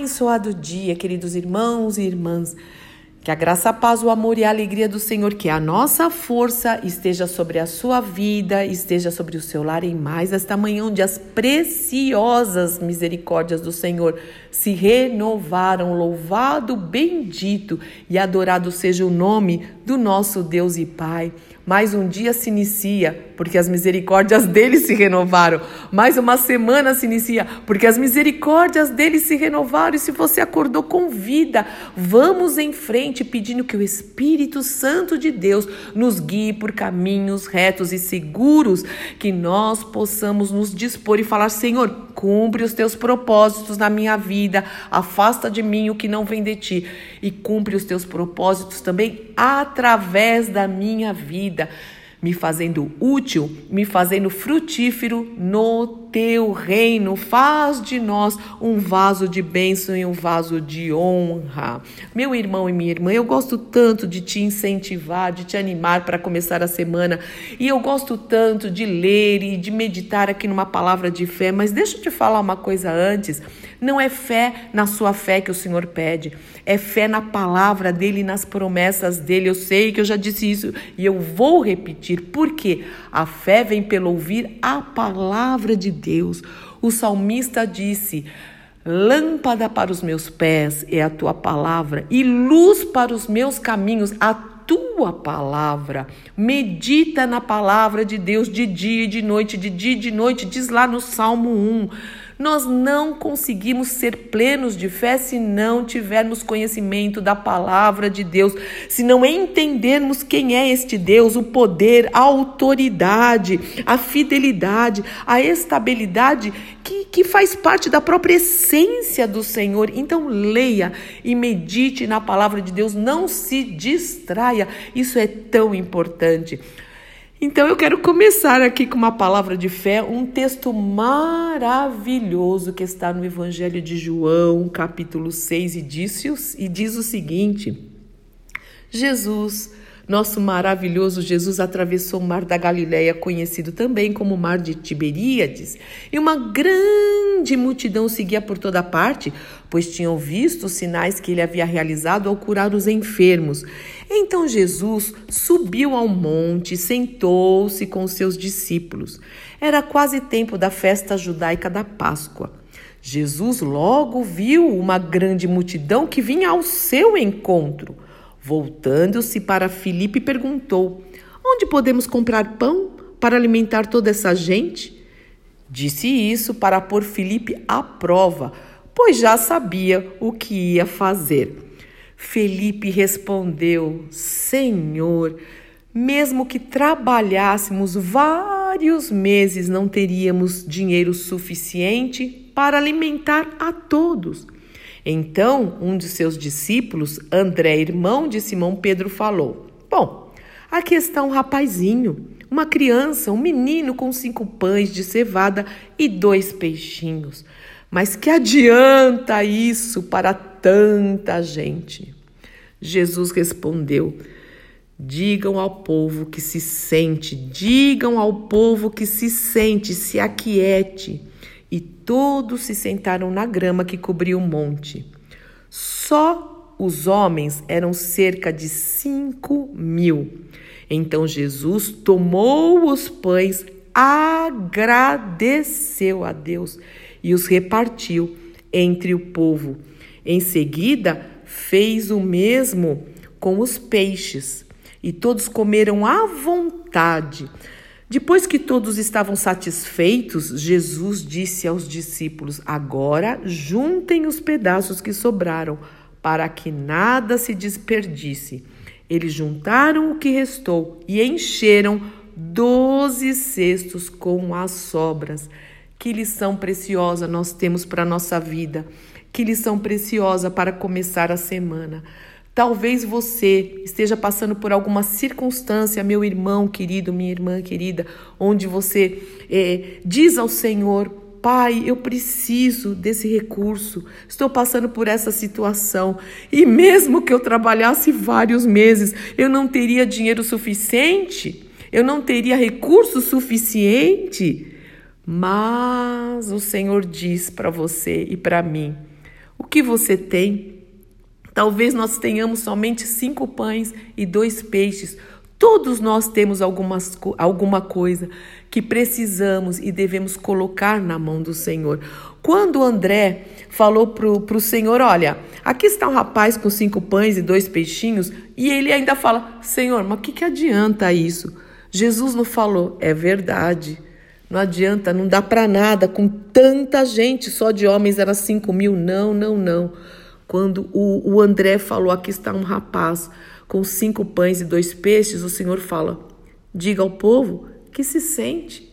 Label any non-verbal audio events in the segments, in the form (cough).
Abençoado dia, queridos irmãos e irmãs. Que a graça, a paz, o amor e a alegria do Senhor, que a nossa força esteja sobre a sua vida, esteja sobre o seu lar em mais esta manhã, onde as preciosas misericórdias do Senhor se renovaram. Louvado, bendito e adorado seja o nome do nosso Deus e Pai. Mais um dia se inicia, porque as misericórdias dele se renovaram. Mais uma semana se inicia, porque as misericórdias dele se renovaram. E se você acordou com vida, vamos em frente pedindo que o Espírito Santo de Deus nos guie por caminhos retos e seguros, que nós possamos nos dispor e falar: Senhor, cumpre os teus propósitos na minha vida, afasta de mim o que não vem de ti e cumpre os teus propósitos também através da minha vida vida, me fazendo útil, me fazendo frutífero no teu reino. Faz de nós um vaso de bênção e um vaso de honra. Meu irmão e minha irmã, eu gosto tanto de te incentivar, de te animar para começar a semana. E eu gosto tanto de ler e de meditar aqui numa palavra de fé. Mas deixa eu te falar uma coisa antes. Não é fé na sua fé que o Senhor pede, é fé na palavra dele nas promessas dele. Eu sei que eu já disse isso e eu vou repetir, porque a fé vem pelo ouvir a palavra de Deus. O salmista disse: Lâmpada para os meus pés é a tua palavra e luz para os meus caminhos, a tua palavra. Medita na palavra de Deus de dia e de noite, de dia e de noite, diz lá no Salmo 1. Nós não conseguimos ser plenos de fé se não tivermos conhecimento da palavra de Deus, se não entendermos quem é este Deus, o poder, a autoridade, a fidelidade, a estabilidade que, que faz parte da própria essência do Senhor. Então, leia e medite na palavra de Deus, não se distraia, isso é tão importante. Então eu quero começar aqui com uma palavra de fé, um texto maravilhoso que está no Evangelho de João, capítulo 6, e diz, e diz o seguinte: Jesus, nosso maravilhoso Jesus, atravessou o mar da Galileia, conhecido também como mar de Tiberíades, e uma grande multidão seguia por toda parte, pois tinham visto os sinais que ele havia realizado ao curar os enfermos. Então Jesus subiu ao monte, sentou-se com seus discípulos. Era quase tempo da festa judaica da Páscoa. Jesus logo viu uma grande multidão que vinha ao seu encontro. Voltando-se para Filipe, perguntou: Onde podemos comprar pão para alimentar toda essa gente? Disse isso para pôr Filipe à prova, pois já sabia o que ia fazer. Felipe respondeu: Senhor, mesmo que trabalhássemos vários meses, não teríamos dinheiro suficiente para alimentar a todos. Então, um de seus discípulos, André, irmão de Simão Pedro, falou: Bom, aqui está um rapazinho, uma criança, um menino com cinco pães de cevada e dois peixinhos. Mas que adianta isso para tanta gente? Jesus respondeu: Digam ao povo que se sente, digam ao povo que se sente, se aquiete. E todos se sentaram na grama que cobria o monte. Só os homens eram cerca de cinco mil. Então Jesus tomou os pães, agradeceu a Deus e os repartiu entre o povo. Em seguida, fez o mesmo com os peixes, e todos comeram à vontade. Depois que todos estavam satisfeitos, Jesus disse aos discípulos: Agora juntem os pedaços que sobraram, para que nada se desperdice. Eles juntaram o que restou e encheram doze cestos com as sobras. Que lição preciosa nós temos para a nossa vida. Que lição preciosa para começar a semana. Talvez você esteja passando por alguma circunstância, meu irmão querido, minha irmã querida, onde você é, diz ao Senhor: Pai, eu preciso desse recurso, estou passando por essa situação. E mesmo que eu trabalhasse vários meses, eu não teria dinheiro suficiente, eu não teria recurso suficiente. Mas o Senhor diz para você e para mim: O que você tem? Talvez nós tenhamos somente cinco pães e dois peixes. Todos nós temos algumas, alguma coisa que precisamos e devemos colocar na mão do Senhor. Quando André falou para o Senhor: Olha, aqui está um rapaz com cinco pães e dois peixinhos, e ele ainda fala: Senhor, mas o que, que adianta isso? Jesus não falou: É verdade. Não adianta, não dá para nada com tanta gente, só de homens era cinco mil. Não, não, não. Quando o, o André falou: Aqui está um rapaz com cinco pães e dois peixes, o Senhor fala: diga ao povo que se sente.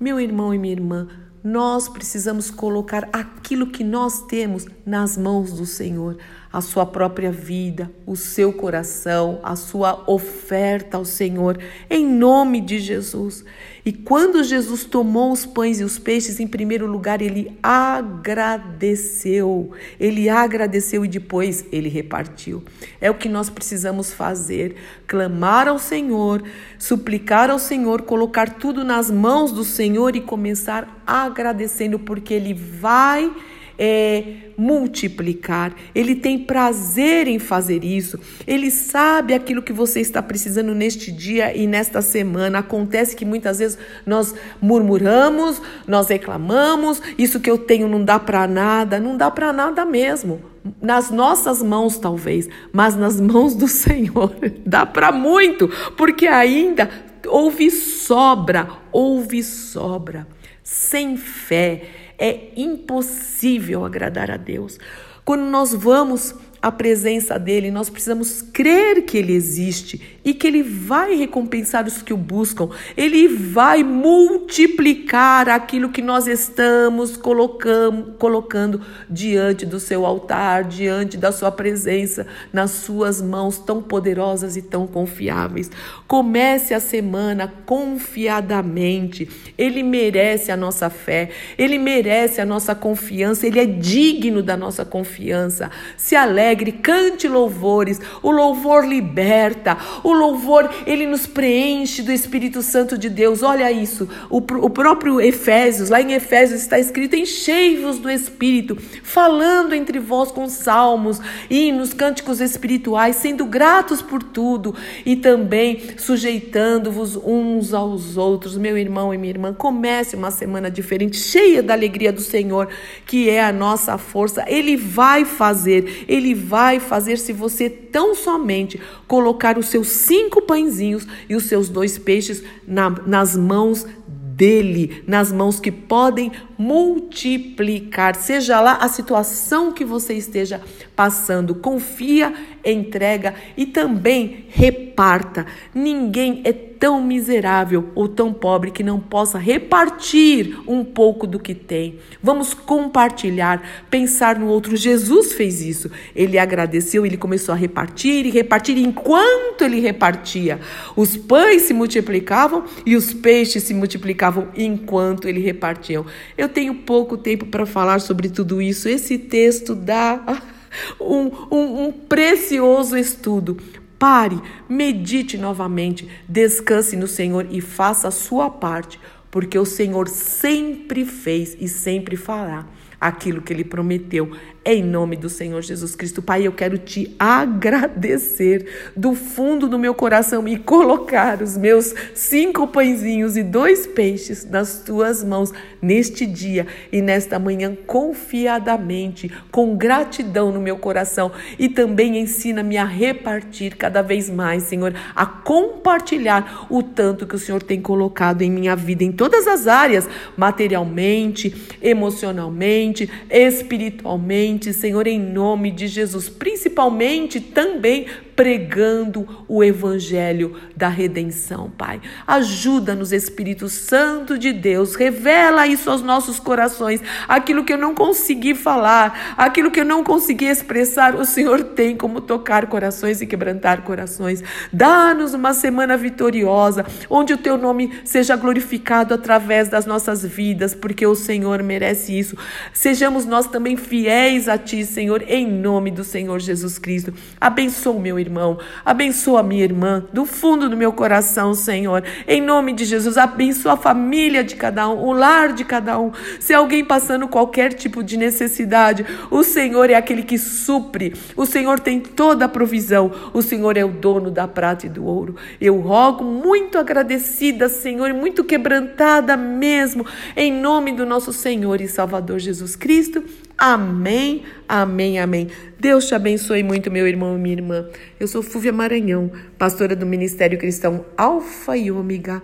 Meu irmão e minha irmã, nós precisamos colocar aquilo que nós temos nas mãos do Senhor a sua própria vida, o seu coração, a sua oferta ao Senhor, em nome de Jesus. E quando Jesus tomou os pães e os peixes, em primeiro lugar, ele agradeceu. Ele agradeceu e depois ele repartiu. É o que nós precisamos fazer: clamar ao Senhor, suplicar ao Senhor, colocar tudo nas mãos do Senhor e começar agradecendo, porque ele vai é, multiplicar, ele tem prazer em fazer isso, ele sabe aquilo que você está precisando neste dia e nesta semana. Acontece que muitas vezes nós murmuramos, nós reclamamos, isso que eu tenho não dá para nada, não dá para nada mesmo. Nas nossas mãos, talvez, mas nas mãos do (laughs) Senhor dá para muito, porque ainda houve sobra, houve sobra. Sem fé é impossível agradar a Deus. Quando nós vamos a presença dele, nós precisamos crer que ele existe e que ele vai recompensar os que o buscam. Ele vai multiplicar aquilo que nós estamos colocando, colocando diante do seu altar, diante da sua presença, nas suas mãos tão poderosas e tão confiáveis. Comece a semana confiadamente. Ele merece a nossa fé, ele merece a nossa confiança, ele é digno da nossa confiança. Se alegre cante louvores. O louvor liberta, o louvor ele nos preenche do Espírito Santo de Deus. Olha isso, o, o próprio Efésios, lá em Efésios está escrito: enchei-vos do Espírito, falando entre vós com salmos, hinos, cânticos espirituais, sendo gratos por tudo e também sujeitando-vos uns aos outros. Meu irmão e minha irmã, comece uma semana diferente, cheia da alegria do Senhor, que é a nossa força. Ele vai fazer, ele vai fazer se você tão somente colocar os seus cinco pãezinhos e os seus dois peixes na, nas mãos dele, nas mãos que podem multiplicar, seja lá a situação que você esteja passando. Confia, entrega e também reparta. Ninguém é tão miserável ou tão pobre que não possa repartir um pouco do que tem. Vamos compartilhar, pensar no outro. Jesus fez isso. Ele agradeceu, ele começou a repartir e repartir. Enquanto ele repartia, os pães se multiplicavam e os peixes se multiplicavam enquanto ele repartia. Eu tenho pouco tempo para falar sobre tudo isso. Esse texto dá (laughs) um, um, um precioso estudo. Pare, medite novamente, descanse no Senhor e faça a sua parte, porque o Senhor sempre fez e sempre fará aquilo que ele prometeu. Em nome do Senhor Jesus Cristo, Pai, eu quero te agradecer do fundo do meu coração e colocar os meus cinco pãezinhos e dois peixes nas tuas mãos neste dia e nesta manhã, confiadamente, com gratidão no meu coração. E também ensina-me a repartir cada vez mais, Senhor, a compartilhar o tanto que o Senhor tem colocado em minha vida, em todas as áreas, materialmente, emocionalmente, espiritualmente Senhor, em nome de Jesus, principalmente também pregando o evangelho da redenção, Pai. Ajuda-nos, Espírito Santo de Deus, revela isso aos nossos corações, aquilo que eu não consegui falar, aquilo que eu não consegui expressar, o Senhor tem como tocar corações e quebrantar corações. Dá-nos uma semana vitoriosa, onde o teu nome seja glorificado através das nossas vidas, porque o Senhor merece isso. Sejamos nós também fiéis a ti, Senhor, em nome do Senhor Jesus Cristo. Abençoa o meu irmão, abençoa minha irmã, do fundo do meu coração, Senhor. Em nome de Jesus, abençoa a família de cada um, o lar de cada um. Se alguém passando qualquer tipo de necessidade, o Senhor é aquele que supre. O Senhor tem toda a provisão. O Senhor é o dono da prata e do ouro. Eu rogo muito agradecida, Senhor, e muito quebrantada mesmo, em nome do nosso Senhor e Salvador Jesus Cristo. Amém, amém, amém. Deus te abençoe muito, meu irmão e minha irmã. Eu sou Fúvia Maranhão, pastora do Ministério Cristão Alfa e Ômega,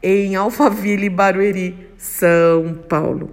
em Alphaville, Barueri, São Paulo.